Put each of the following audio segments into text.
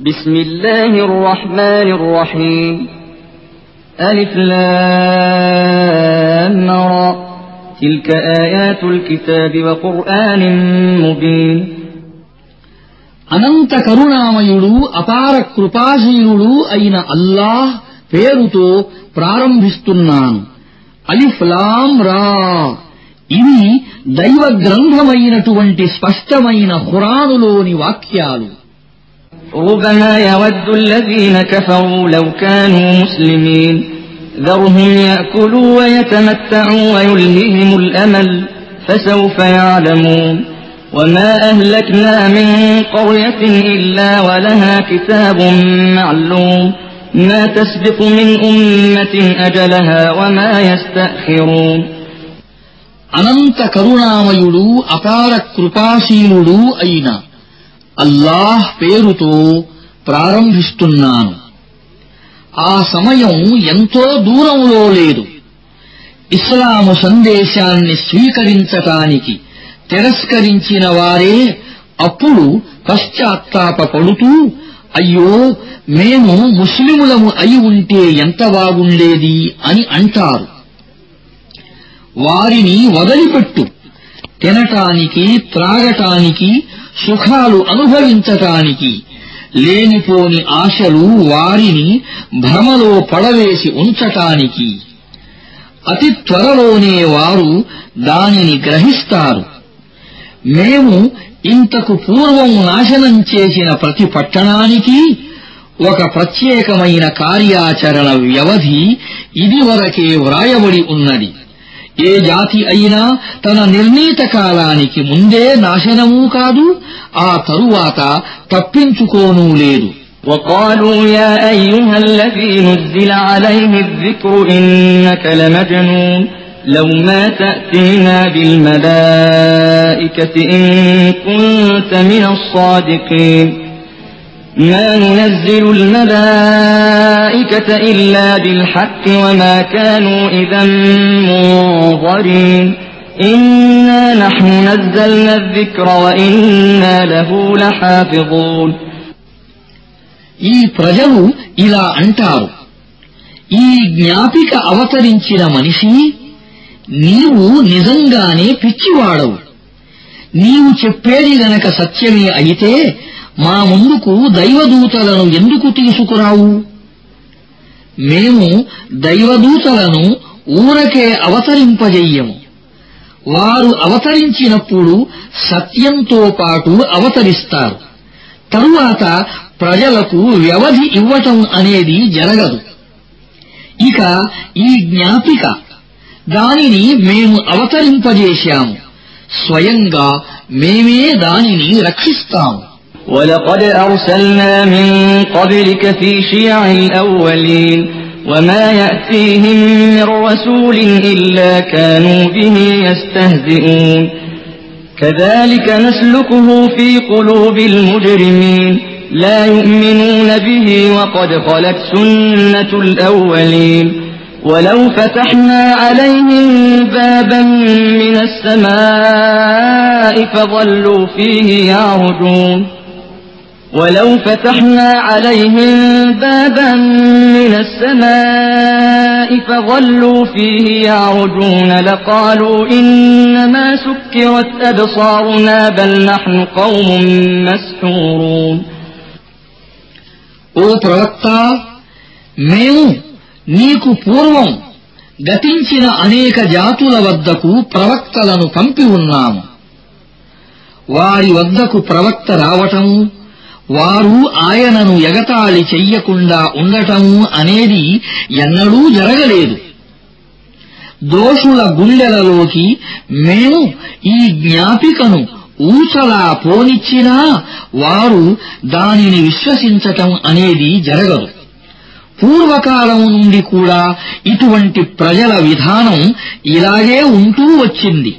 بسم الله الرحمن الرحيم ألف لام را تلك آيات الكتاب وقرآن مبين అనంత కరుణామయుడు అపార కృపాశీలుడు అయిన అల్లాహ్ పేరుతో ప్రారంభిస్తున్నాను అలిఫ్లాం రా ఇవి దైవ గ్రంథమైనటువంటి స్పష్టమైన ఖురానులోని వాక్యాలు ربما يود الذين كفروا لو كانوا مسلمين ذرهم يأكلوا ويتمتعوا ويلههم الأمل فسوف يعلمون وما أهلكنا من قرية إلا ولها كتاب معلوم ما تسبق من أمة أجلها وما يستأخرون అనంత కరుణామయుడు అపార కృపాశీలుడు అయిన అల్లాహ్ పేరుతో ప్రారంభిస్తున్నాను. ఆ సమయం ఎంతో దూరంలో లేదు. ఇస్లాము సందేశాన్ని స్వీకరించటానికి తిరస్కరించిన వారే అప్పుడు పశ్చాత్తాపడుతూ అయ్యో మేము ముస్లిములము అయి ఉంటే ఎంత బాగుండేది అని అంటారు. వారిని వదిలిపెట్టు. తినటానికి త్రాగటానికి సుఖాలు అనుభవించటానికి లేనిపోని ఆశలు వారిని భ్రమలో పడవేసి ఉంచటానికి. అతి త్వరలోనే వారు దానిని గ్రహిస్తారు. మేము ఇంతకు పూర్వం నాశనం చేసిన ప్రతి పట్టణానికి ఒక ప్రత్యేకమైన కార్యాచరణ వ్యవధి ఇదివరకే వ్రాయబడి ఉన్నది. ఏ జాతి అయినా తన నిర్ణీత కాలానికి ముందే నాశనమూ కాదు ఆ తరువాత తప్పించుకోనూ లేదు. وقالوا يا أيها الذي نزل عليه الذكر إنك لمجنون. لو ما تأتينا بالملائكة إن كنت من الصادقين. ما ننزل الملائكة إلا بالحق وما كانوا إذا منظرين إنا نحن نزلنا الذكر وإنا له لحافظون ఈ ప్రజలు ఇలా అంటారు ఈ జ్ఞాపిక అవతరించిన మనిషి నీవు నిజంగానే పిచ్చివాడవు నీవు చెప్పేది గనక సత్యమే అయితే మా ముందుకు దైవదూతలను ఎందుకు తీసుకురావు? మేము దైవదూతలను ఊరకే అవతరింపజెయ్యము వారు అవతరించినప్పుడు సత్యంతో పాటు అవతరిస్తారు. తరువాత ప్రజలకు వ్యవధి ఇవ్వటం అనేది జరగదు. ఇక ఈ జ్ఞాపిక దానిని మేము అవతరింపజేశాము. స్వయంగా మేమే దానిని రక్షిస్తాము. ولقد أرسلنا من قبلك في شيع الأولين وما يأتيهم من رسول إلا كانوا به يستهزئون. كذلك نسلكه في قلوب المجرمين. لا يؤمنون به وقد خلت سنة الأولين. ولو فتحنا عليهم بابا من السماء فظلوا فيه يعرجون. ولو فتحنا عليهم بابا من السماء فظلوا فيه يعرجون لقالوا إنما سكرت أبصارنا بل نحن قوم مسحورون ఓ ప్రవక్త మేము నీకు పూర్వం గతించిన అనేక జాతుల వద్దకు ప్రవక్తలను పంపి ఉన్నాము వారి వద్దకు ప్రవక్త రావటము వారు ఆయనను ఎగతాళి చెయ్యకుండా ఉండటం అనేది ఎన్నడూ జరగలేదు. దోషుల గుండెలలోకి మేము ఈ జ్ఞాపికను ఊచలా పోనిచ్చినా వారు దానిని విశ్వసించటం అనేది జరగదు. పూర్వకాలం నుండి కూడా ఇటువంటి ప్రజల విధానం ఇలాగే ఉంటూ వచ్చింది.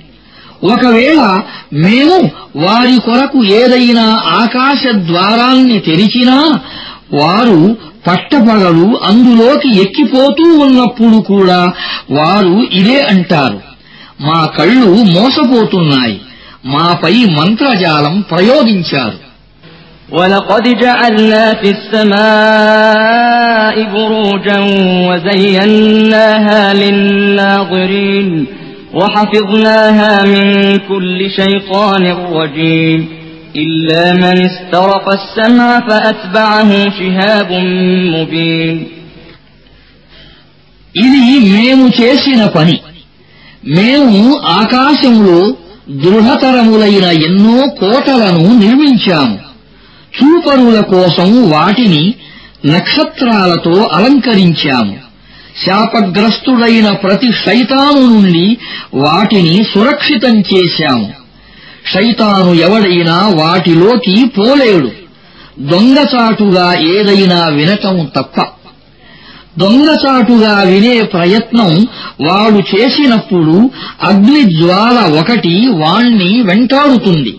ఒకవేళ మేము వారి కొరకు ఏదైనా ఆకాశ ద్వారాల్ని తెరిచినా వారు పట్టపగలు అందులోకి ఎక్కిపోతూ ఉన్నప్పుడు కూడా వారు ఇదే అంటారు మా కళ్ళు మోసపోతున్నాయి మాపై మంత్రజాలం ప్రయోగించారు ولقد جعلنا في السماء بروجا وزيناها للناظرين وحفظناها من كل شيطان رجيم إلا من استرق السمع فأتبعه شهاب مبين ఇది మేము చేసిన పని మేము ఆకాశంలో దృఢతరములైన ఎన్నో కోటలను నిర్మించాము చూపరుల కోసం వాటిని నక్షత్రాలతో అలంకరించాము శాపగ్రస్తుడైన ప్రతి శైతాను నుండి వాటిని సురక్షితం చేశాము. శైతాను ఎవడైనా వాటిలోకి పోలేడు. దొంగచాటుగా ఏదైనా వినటం తప్ప. దొంగచాటుగా వినే ప్రయత్నం వాడు చేసినప్పుడు అగ్నిజ్వాల ఒకటి వాణ్ణి వెంటాడుతుంది.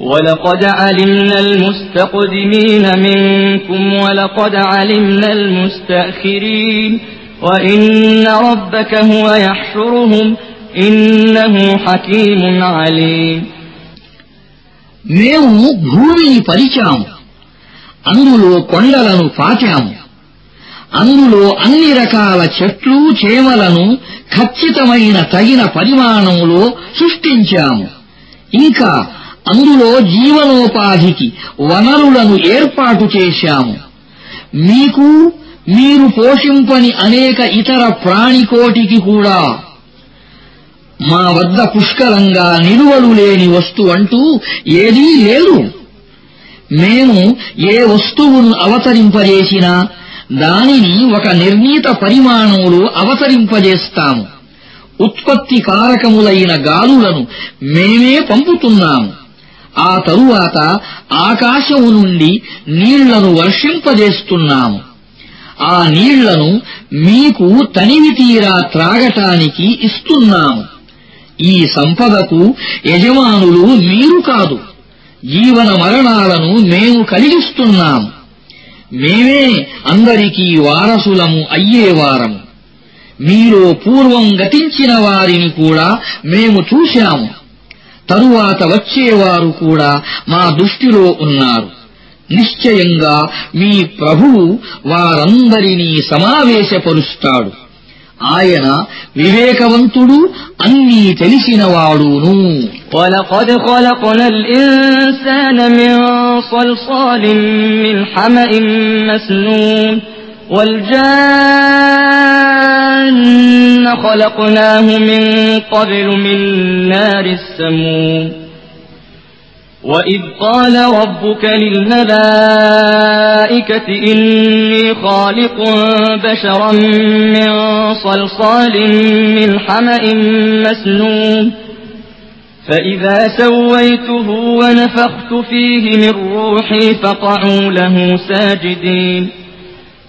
ولقد علمنا المستقدمين منكم ولقد علمنا المستأخرين وإن ربك هو يحشرهم إنه حكيم عليم మేము భూమిని పరిచాము అందులో కొండలను పాచాము అందులో అన్ని రకాల చెట్లు చేమలను ఖచ్చితమైన తగిన పరిమాణంలో సృష్టించాము ఇంకా అందులో జీవనోపాధికి వనరులను ఏర్పాటు చేశాము. మీకు మీరు పోషింపని అనేక ఇతర ప్రాణికోటికి కూడా మా వద్ద పుష్కలంగా నిలువలు లేని వస్తువంటూ ఏదీ లేదు. మేము ఏ వస్తువును అవతరింపజేసినా దానిని ఒక నిర్ణీత పరిమాణంలో అవతరింపజేస్తాము. ఉత్పత్తి కారకములైన గాలులను మేమే పంపుతున్నాము. ఆ తరువాత ఆకాశము నుండి నీళ్ళను వర్షింపజేస్తున్నాము. ఆ నీళ్ళను మీకు తనివి తీరా త్రాగటానికి ఇస్తున్నాము. ఈ సంపదకు యజమానులు మీరు కాదు జీవన మరణాలను మేము కలిగిస్తున్నాము. మేమే అందరికీ వారసులము అయ్యేవారము మీలో పూర్వం గతించిన వారిని కూడా మేము చూశాము. తరువాత వచ్చేవారు కూడా మా దృష్టిలో ఉన్నారు నిశ్చయంగా మీ ప్రభువు వారందరినీ సమావేశపరుస్తాడు ఆయన వివేకవంతుడు అన్నీ తెలిసినవాడును ولقد خلقنا الإنسان من صلصال من حمأ مسنون والجان خلقناه من قبل من نار السموم. وإذ قال ربك للملائكة إني خالق بشرا من صلصال من حمأ مسنون. فإذا سويته ونفخت فيه من روحي فقعوا له ساجدين.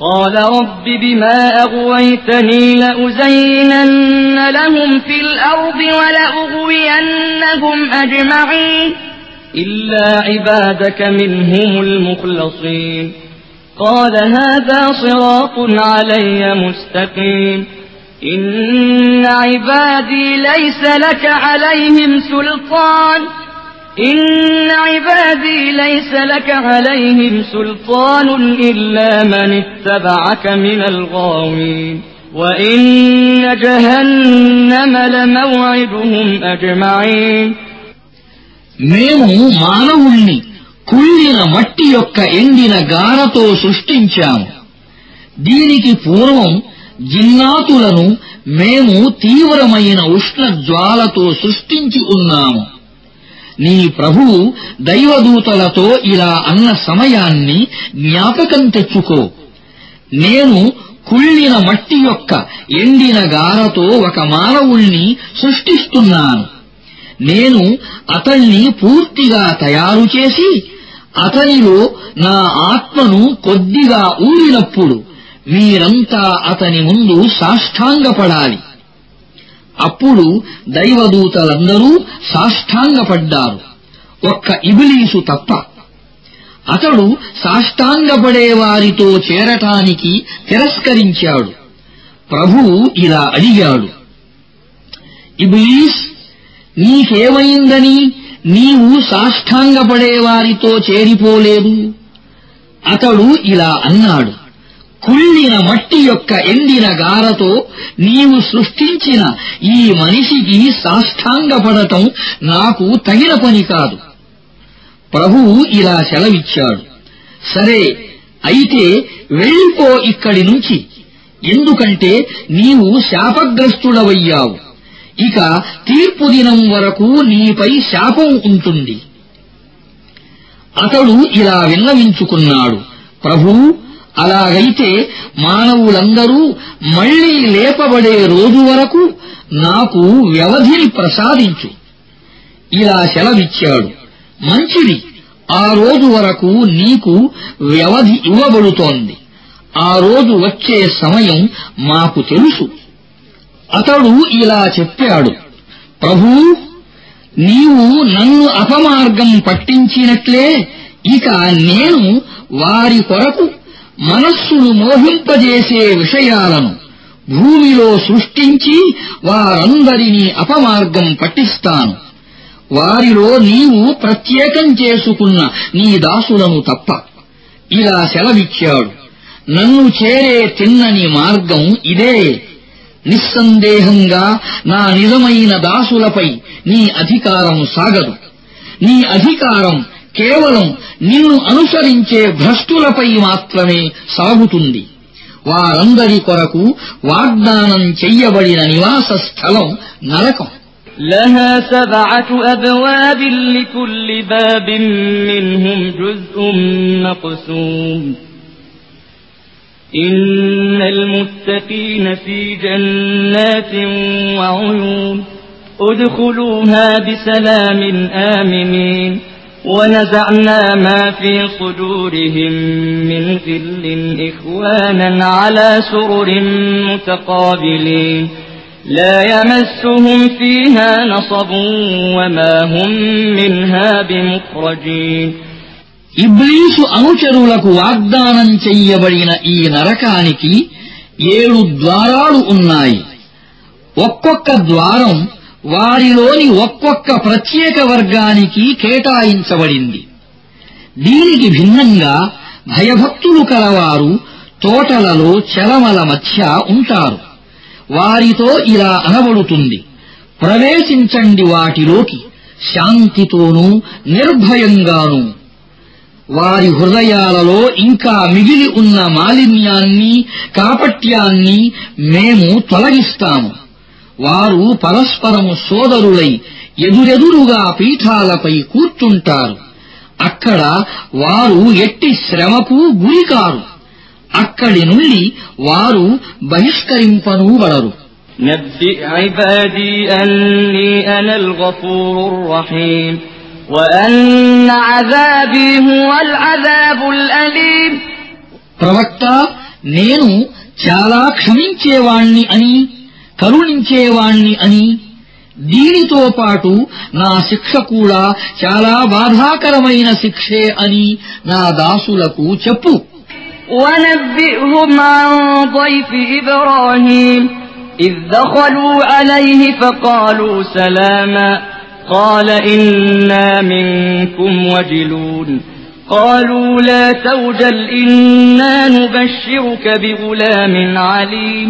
قال رب بما أغويتني لأزينن لهم في الأرض ولأغوينهم أجمعين إلا عبادك منهم المخلصين قال هذا صراط علي مستقيم إن عبادي ليس لك عليهم سلطان إن عبادي ليس لك عليهم سلطان إلا من اتبعك من الغاوين وإن جهنم لموعدهم أجمعين మేము మానవుణ్ణి కుళ్ళిన మట్టి యొక్క ఎండిన గారతో సృష్టించాము దీనికి పూర్వం జిన్నాతులను మేము తీవ్రమైన ఉష్ణ జ్వాలతో సృష్టించి ఉన్నాము నీ ప్రభువు దైవదూతలతో ఇలా అన్న సమయాన్ని జ్ఞాపకం తెచ్చుకో. నేను కుళ్ళిన మట్టి యొక్క ఎండిన గారతో ఒక మానవుణ్ణి సృష్టిస్తున్నాను. నేను అతణ్ణి పూర్తిగా తయారు చేసి అతనిలో నా ఆత్మను కొద్దిగా ఊరినప్పుడు మీరంతా అతని ముందు సాష్టాంగపడాలి. అప్పుడు దైవదూతలందరూ సాష్టాంగపడ్డారు. ఒక్క ఇబిలీసు తప్ప. అతడు సాష్టాంగపడే వారితో చేరటానికి తిరస్కరించాడు. ప్రభువు ఇలా అడిగాడు ఇబిలీస్ నీకేమైందని నీవు సాష్టాంగపడే వారితో చేరిపోలేదు? అతడు ఇలా అన్నాడు కుళ్ళిన మట్టి యొక్క ఎండిన గారతో నీవు సృష్టించిన ఈ మనిషికి సాష్టాంగపడటం నాకు తగిన పని కాదు. ప్రభువు ఇలా సెలవిచ్చాడు. సరే అయితే వెళ్ళిపో ఇక్కడి నుంచి. ఎందుకంటే నీవు శాపగ్రస్తుడవయ్యావు. ఇక తీర్పు దినం వరకు నీపై శాపం ఉంటుంది. అతడు ఇలా విన్నవించుకున్నాడు. ప్రభూ అలాగైతే మానవులందరూ మళ్ళీ లేపబడే రోజు వరకు నాకు వ్యవధిని ప్రసాదించు. ఇలా సెలవిచ్చాడు. మంచిది. ఆ రోజు వరకు నీకు వ్యవధి ఇవ్వబడుతోంది. ఆ రోజు వచ్చే సమయం మాకు తెలుసు. అతడు ఇలా చెప్పాడు. ప్రభూ నీవు నన్ను అపమార్గం పట్టించినట్లే ఇక నేను వారి కొరకు మనస్సును మోహింపజేసే విషయాలను భూమిలో సృష్టించి వారందరినీ అపమార్గం పట్టిస్తాను. వారిలో నీవు ప్రత్యేకం చేసుకున్న నీ దాసులను తప్ప ఇలా సెలవిచ్చాడు. నన్ను చేరే తిన్నని మార్గం ఇదే. నిస్సందేహంగా నా నిజమైన దాసులపై నీ అధికారం సాగదు. నీ అధికారం కేవలం నిన్ను అనుసరించే భ్రష్టులపై మాత్రమే సాగుతుంది వారందరి కొరకు వాగ్దానం చెయ్యబడిన నివాస స్థలం నరకం لها سبعة أبواب لكل باب منهم جزء مقسوم إن المتقين في جنات وعيون ادخلوها بسلام آمنين ونزعنا ما في صدورهم من غل إخوانا على سرر متقابلين لا يمسهم فيها نصب وما هم منها بمخرجين ఇబ్లీసు అనుచరులకు వాగ్దానం చెయ్యబడిన ఈ నరకానికి ఏడు ద్వారాలు ఉన్నాయి ఒక్కొక్క ద్వారం వారిలోని ఒక్కొక్క ప్రత్యేక వర్గానికి కేటాయించబడింది. దీనికి భిన్నంగా భయభక్తులు కలవారు తోటలలో చలమల మధ్య ఉంటారు. వారితో ఇలా అనబడుతుంది ప్రవేశించండి వాటిలోకి శాంతితోనూ నిర్భయంగానూ. వారి హృదయాలలో ఇంకా మిగిలి ఉన్న మాలిన్యాన్ని కాపట్యాన్ని మేము తొలగిస్తాము. వారు పరస్పరము సోదరులై ఎదురెదురుగా పీఠాలపై కూర్చుంటారు అక్కడ వారు ఎట్టి శ్రమకు గురికారు అక్కడి నుండి వారు బహిష్కరింపనూబడరు نبئ عبادي أني أنا الغفور الرحيم وأن عذابي هو العذاب الأليم ప్రవక్త నేను చాలా క్షమించేవాణ్ణి అని కరుణించేవాణ్ణి అని దీనితో పాటు నా శిక్ష కూడా చాలా బాధాకరమైన శిక్షే అని నా దాసులకు చెప్పు ونبئهم عن ضيف إبراهيم إذ دخلوا عليه فقالوا سلاما قال إنا منكم وجلون قالوا لا توجل إنا نبشرك بغلام عليم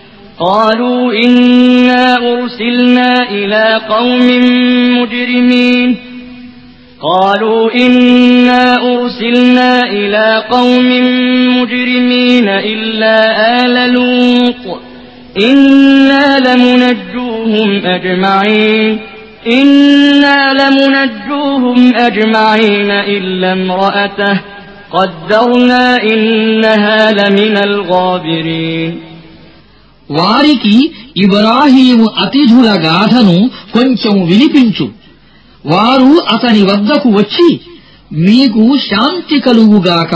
قالوا إنا أرسلنا إلى قوم مجرمين. قالوا إنا أرسلنا إلى قوم مجرمين إلا آل لوط. إنا لمنجوهم أجمعين. إنا لمنجوهم أجمعين إلا امرأته. قدرنا إنها لمن الغابرين. వారికి ఇబ్రాహీము అతిథుల గాథను కొంచెం వినిపించు. వారు అతని వద్దకు వచ్చి మీకు శాంతి కలుగుగాక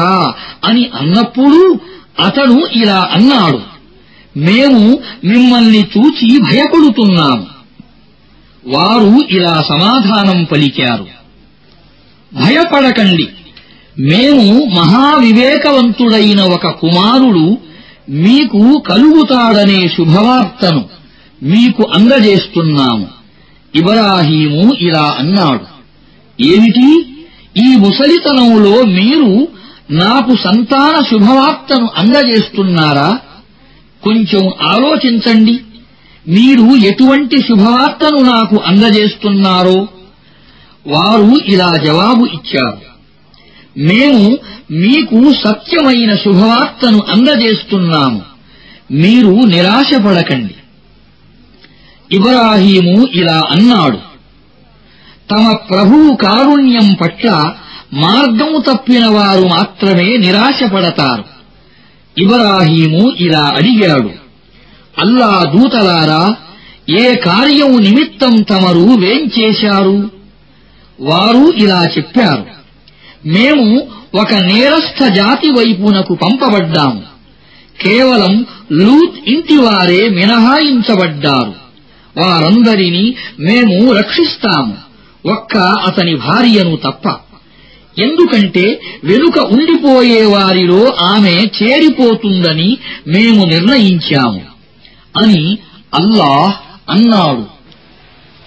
అని అన్నప్పుడు అతను ఇలా అన్నాడు మేము మిమ్మల్ని చూచి భయపడుతున్నాము వారు ఇలా సమాధానం పలికారు భయపడకండి. మేము మహావివేకవంతుడైన ఒక కుమారుడు మీకు కలుగుతాడనే శుభవార్తను మీకు అందజేస్తున్నాము. ఇబ్రాహీము ఇలా అన్నాడు ఏమిటి? ఈ ముసలితనంలో మీరు నాకు సంతాన శుభవార్తను అందజేస్తున్నారా? కొంచెం ఆలోచించండి. మీరు ఎటువంటి శుభవార్తను నాకు అందజేస్తున్నారో? వారు ఇలా జవాబు ఇచ్చారు మేము మీకు సత్యమైన శుభవార్తను అందజేస్తున్నాము. మీరు నిరాశపడకండి. ఇబ్రాహీము ఇలా అన్నాడు. తమ ప్రభువు కారుణ్యం పట్ల మార్గం తప్పిన వారు మాత్రమే నిరాశపడతారు. ఇబ్రాహీము ఇలా అడిగాడు. అల్లా దూతలారా ఏ కార్యం నిమిత్తం తమరు వేంచేశారు? వారు ఇలా చెప్పారు. మేము ఒక నేరస్థ జాతి వైపునకు పంపబడ్డాము. కేవలం లూత్ ఇంటివారే మినహాయించబడ్డారు. వారందరినీ మేము రక్షిస్తాము. ఒక్క అతని భార్యను తప్ప. ఎందుకంటే వెనుక ఉండిపోయేవారిలో ఆమె చేరిపోతుందని మేము నిర్ణయించాము అని అల్లాహ్ అన్నాడు.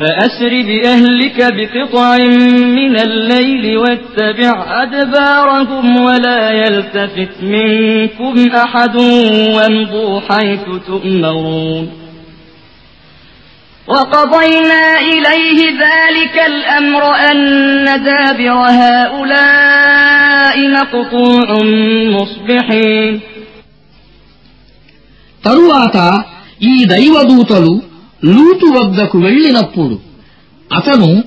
فأسر بأهلك بقطع من الليل واتبع أدبارهم ولا يلتفت منكم أحد وامضوا حيث تؤمرون وقضينا إليه ذلك الأمر أن دابر هؤلاء مقطوع مصبحين తరువాత ఈ దైవదూతలు లూతు వద్దకు వెళ్ళినప్పుడు అతను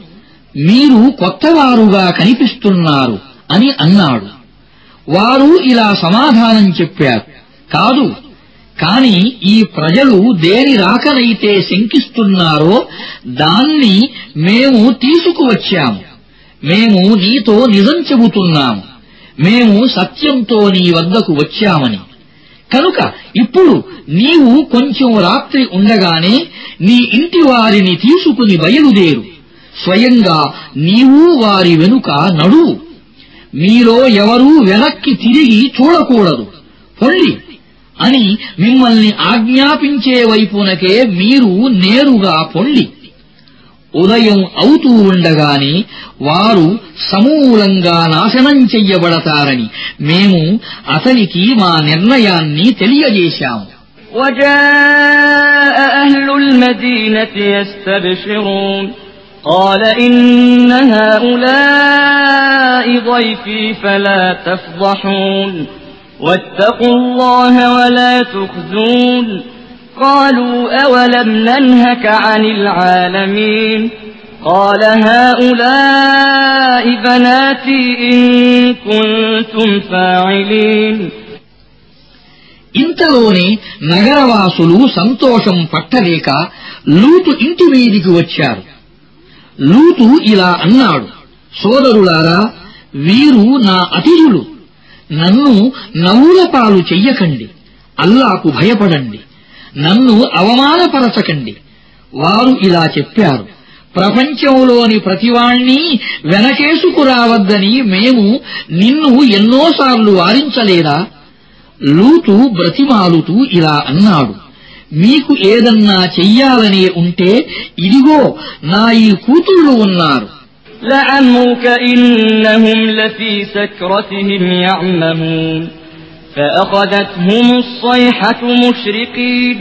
మీరు కొత్తవారుగా కనిపిస్తున్నారు అని అన్నాడు. వారు ఇలా సమాధానం చెప్పారు. కాదు కాని ఈ ప్రజలు దేని రాకనైతే శంకిస్తున్నారో దాన్ని మేము తీసుకువచ్చాము. మేము నీతో నిజం చెబుతున్నాము. మేము సత్యంతో నీ వద్దకు వచ్చామని. కనుక ఇప్పుడు నీవు కొంచెం రాత్రి ఉండగానే నీ ఇంటి వారిని తీసుకుని బయలుదేరు. స్వయంగా నీవు వారి వెనుక నడువు మీలో ఎవరూ వెనక్కి తిరిగి చూడకూడదు. పొండి అని మిమ్మల్ని ఆజ్ఞాపించే వైపునకే మీరు నేరుగా పొండి. ఉదయం అవుతూ ఉండగానే వారు సమూలంగా నాశనం చెయ్యబడతారని మేము అతనికి మా నిర్ణయాన్ని తెలియజేశాము وجاء أهل المدينة يستبشرون قال إن هؤلاء ضيفي فلا تفضحون واتقوا الله ولا تخزون قالوا أولم ننهك عن العالمين قال هؤلاء بناتي إن كنتم فاعلين ఇంతలోనే నగరవాసులు సంతోషం పట్టలేక లూతు ఇంటి మీదికి వచ్చారు లూతు ఇలా అన్నాడు సోదరులారా వీరు నా అతిథులు నన్ను నవ్వుల పాలు చెయ్యకండి అల్లాకు భయపడండి నన్ను అవమానపరచకండి వారు ఇలా చెప్పారు ప్రపంచంలోని ప్రతివాణ్ణి వెనకేసుకురావద్దని మేము నిన్ను ఎన్నోసార్లు వారించలేదా లూతు బ్రతిమాలుతూ ఇలా అన్నాడు మీకు ఏదన్నా చెయ్యాలనే ఉంటే ఇదిగో నా ఈ కూతుళ్ళు ఉన్నారు لعمرك إنهم لفي سكرتهم يعمهون فأخذتهم الصيحة مشرقين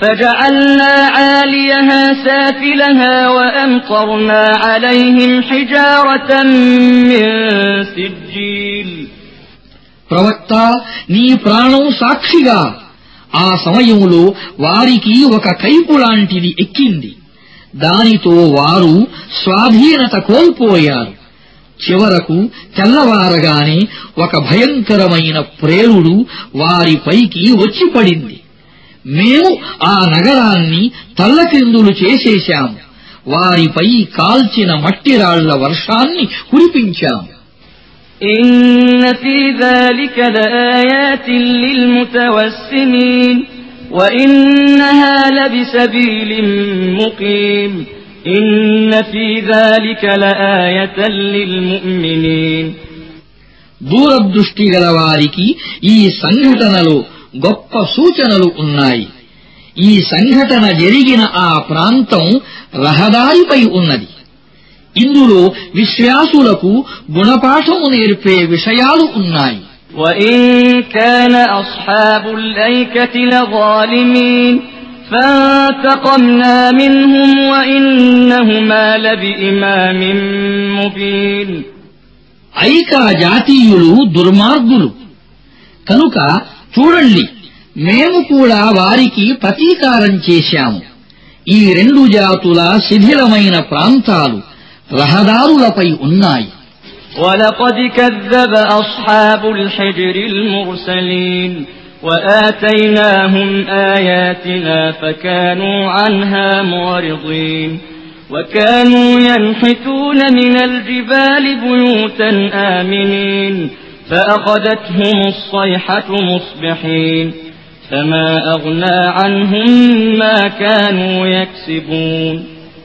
فجعلنا عاليها سافلها وأمطرنا عليهم حجارة من سجيل ప్రవక్త నీ ప్రాణం సాక్షిగా ఆ సమయంలో వారికి ఒక కైపు లాంటిది ఎక్కింది దానితో వారు స్వాధీనత కోల్పోయారు చివరకు తెల్లవారగానే ఒక భయంకరమైన ప్రేరుడు వారిపైకి వచ్చి పడింది మేము ఆ నగరాన్ని తల్లకిందులు చేసేశాము వారిపై కాల్చిన మట్టిరాళ్ల వర్షాన్ని కురిపించాము إن في ذلك لآيات للمتوسمين وإنها لبسبيل مقيم إن في ذلك لآية للمؤمنين దూరదృష్టి గల వారికి ఈ సంఘటనలో గొప్ప సూచనలు ఉన్నాయి ఈ సంఘటన జరిగిన ఆ ప్రాంతం రహదారిపై ఉన్నది ఇందులో విశ్వాసులకు గుణపాఠము నేర్పే విషయాలు ఉన్నాయి وإن كان أصحاب الأيكة لظالمين فانتقمنا منهم وإنهما لبإمام مبين ఐకా జాతీయులు దుర్మార్గులు కనుక చూడండి మేము కూడా వారికి ప్రతీకారం చేశాము ఈ రెండు జాతుల శిథిలమైన ప్రాంతాలు రహదారులపై ఉన్నాయి ولقد كذب أصحاب الحجر المرسلين وآتيناهم آياتنا فكانوا عنها معرضين وكانوا ينحتون من الجبال بيوتا آمنين فأخذتهم الصيحة مصبحين فما أغنى عنهم ما كانوا يكسبون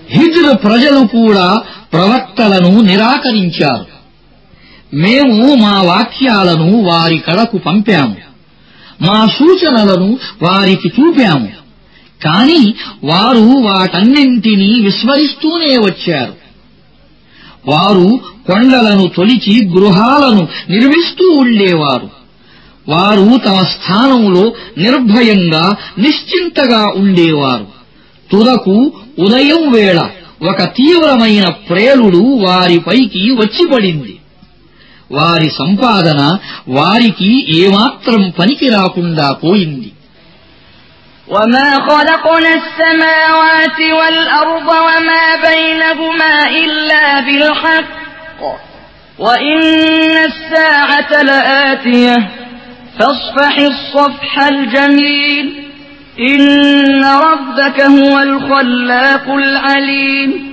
హిజ్ర్ ప్రజలు కూడా ప్రవక్తలను నిరాకరించారు మేము మా వాక్యాలను వారి కడకు పంపాము మా సూచనలను వారికి చూపాము. కాని వారు వాటన్నింటినీ విస్మరిస్తూనే వచ్చారు. వారు కొండలను తొలిచి గృహాలను నిర్మిస్తూ ఉండేవారు. వారు తమ స్థానంలో నిర్భయంగా నిశ్చింతగా ఉండేవారు. తుదకు ఉదయం వేళ ఒక తీవ్రమైన ప్రేలుడు వారిపైకి వచ్చిపడింది. వారి సంపాదన వారికి ఏమాత్రం పనికి రాకుండా పోయింది وما خلقنا السماوات والأرض وما بينهما إلا بالحق وإن الساعة لآتية فاصفح الصفح الجميل إن ربك هو الخلاق العليم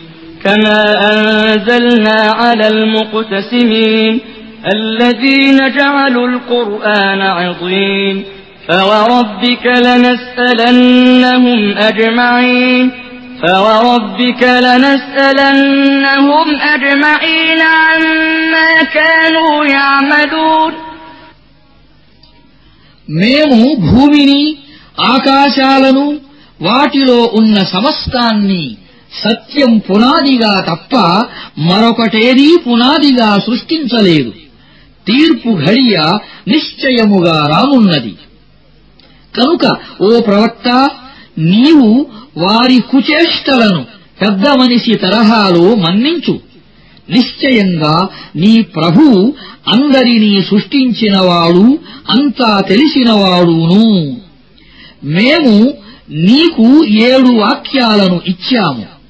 كما أنزلنا على المقتسمين الذين جعلوا القرآن عظيم فوربك لنسألنهم أجمعين فوربك لنسألنهم أجمعين عما كانوا يعملون మేము భూమిని ఆకాశాలను వాటిలో ఉన్న సమస్తాన్ని సత్యం పునాదిగా తప్ప మరొకటేదీ పునాదిగా సృష్టించలేదు. తీర్పు ఘడియ నిశ్చయముగా రానున్నది. కనుక ఓ ప్రవక్త నీవు వారి కుచేష్టలను పెద్ద మనిషి తరహాలో మన్నించు. నిశ్చయంగా నీ ప్రభు అందరినీ సృష్టించినవాడు అంతా తెలిసినవాడును. మేము నీకు ఏడు వాక్యాలను ఇచ్చాము.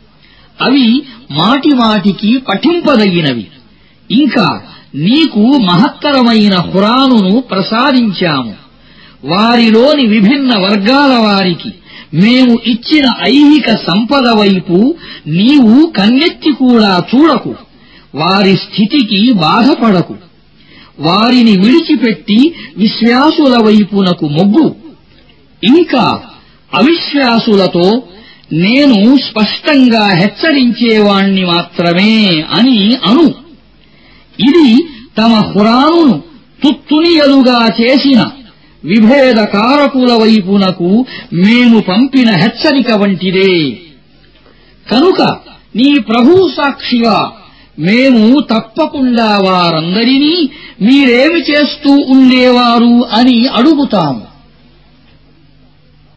అవి మాటిమాటికి పఠింపదగినవి. ఇంకా నీకు మహత్తరమైన హురానును ప్రసాదించాము. వారిలోని విభిన్న వర్గాల వారికి మేము ఇచ్చిన ఐహిక సంపద వైపు నీవు కన్నెత్తి కూడా చూడకు. వారి స్థితికి బాధపడకు. వారిని విడిచిపెట్టి విశ్వాసుల వైపునకు మొగ్గు. ఇంకా అవిశ్వాసులతో నేను స్పష్టంగా హెచ్చరించేవాణ్ణి మాత్రమే అని అను. ఇది తమ హురాను తుత్తునియలుగా చేసిన విభేదకారకుల వైపునకు మేము పంపిన హెచ్చరిక వంటిదే. కనుక నీ ప్రభు సాక్షిగా మేము తప్పకుండా వారందరినీ మీరేమి చేస్తూ ఉండేవారు అని అడుగుతాము.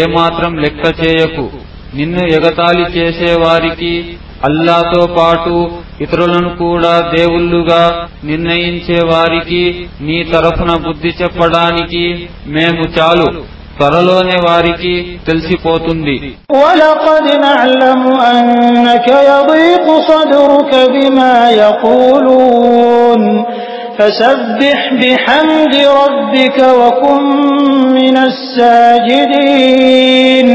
ఏమాత్రం లెక్క చేయకు నిన్ను ఎగతాళి చేసేవారికి అల్లాతో పాటు ఇతరులను కూడా దేవుళ్ళుగా నిర్ణయించే వారికి నీ తరఫున బుద్ధి చెప్పడానికి మేము చాలు త్వరలోనే వారికి తెలిసిపోతుంది ولقد نعلم أنك يضيق صدرك بما يقولون فسبح بحمد ربك وكن من الساجدين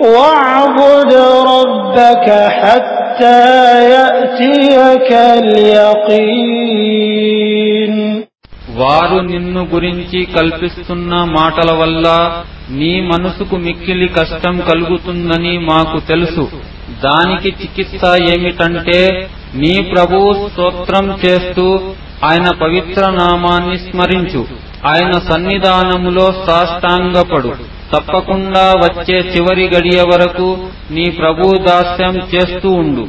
واعبد ربك حتى يأتيك اليقين వారు నిన్ను గురించి కల్పిస్తున్న మాటల వల్ల నీ మనసుకు మిక్కిలి కష్టం కలుగుతుందని మాకు తెలుసు దానికి చికిత్స ఏమిటంటే నీ ప్రభువు స్తోత్రం చేస్తూ ఆయన పవిత్ర నామాన్ని స్మరించు. ఆయన సన్నిధానములో సాష్టాంగపడు. తప్పకుండా వచ్చే చివరి గడియ వరకు నీ ప్రభు దాస్యం చేస్తూ ఉండు.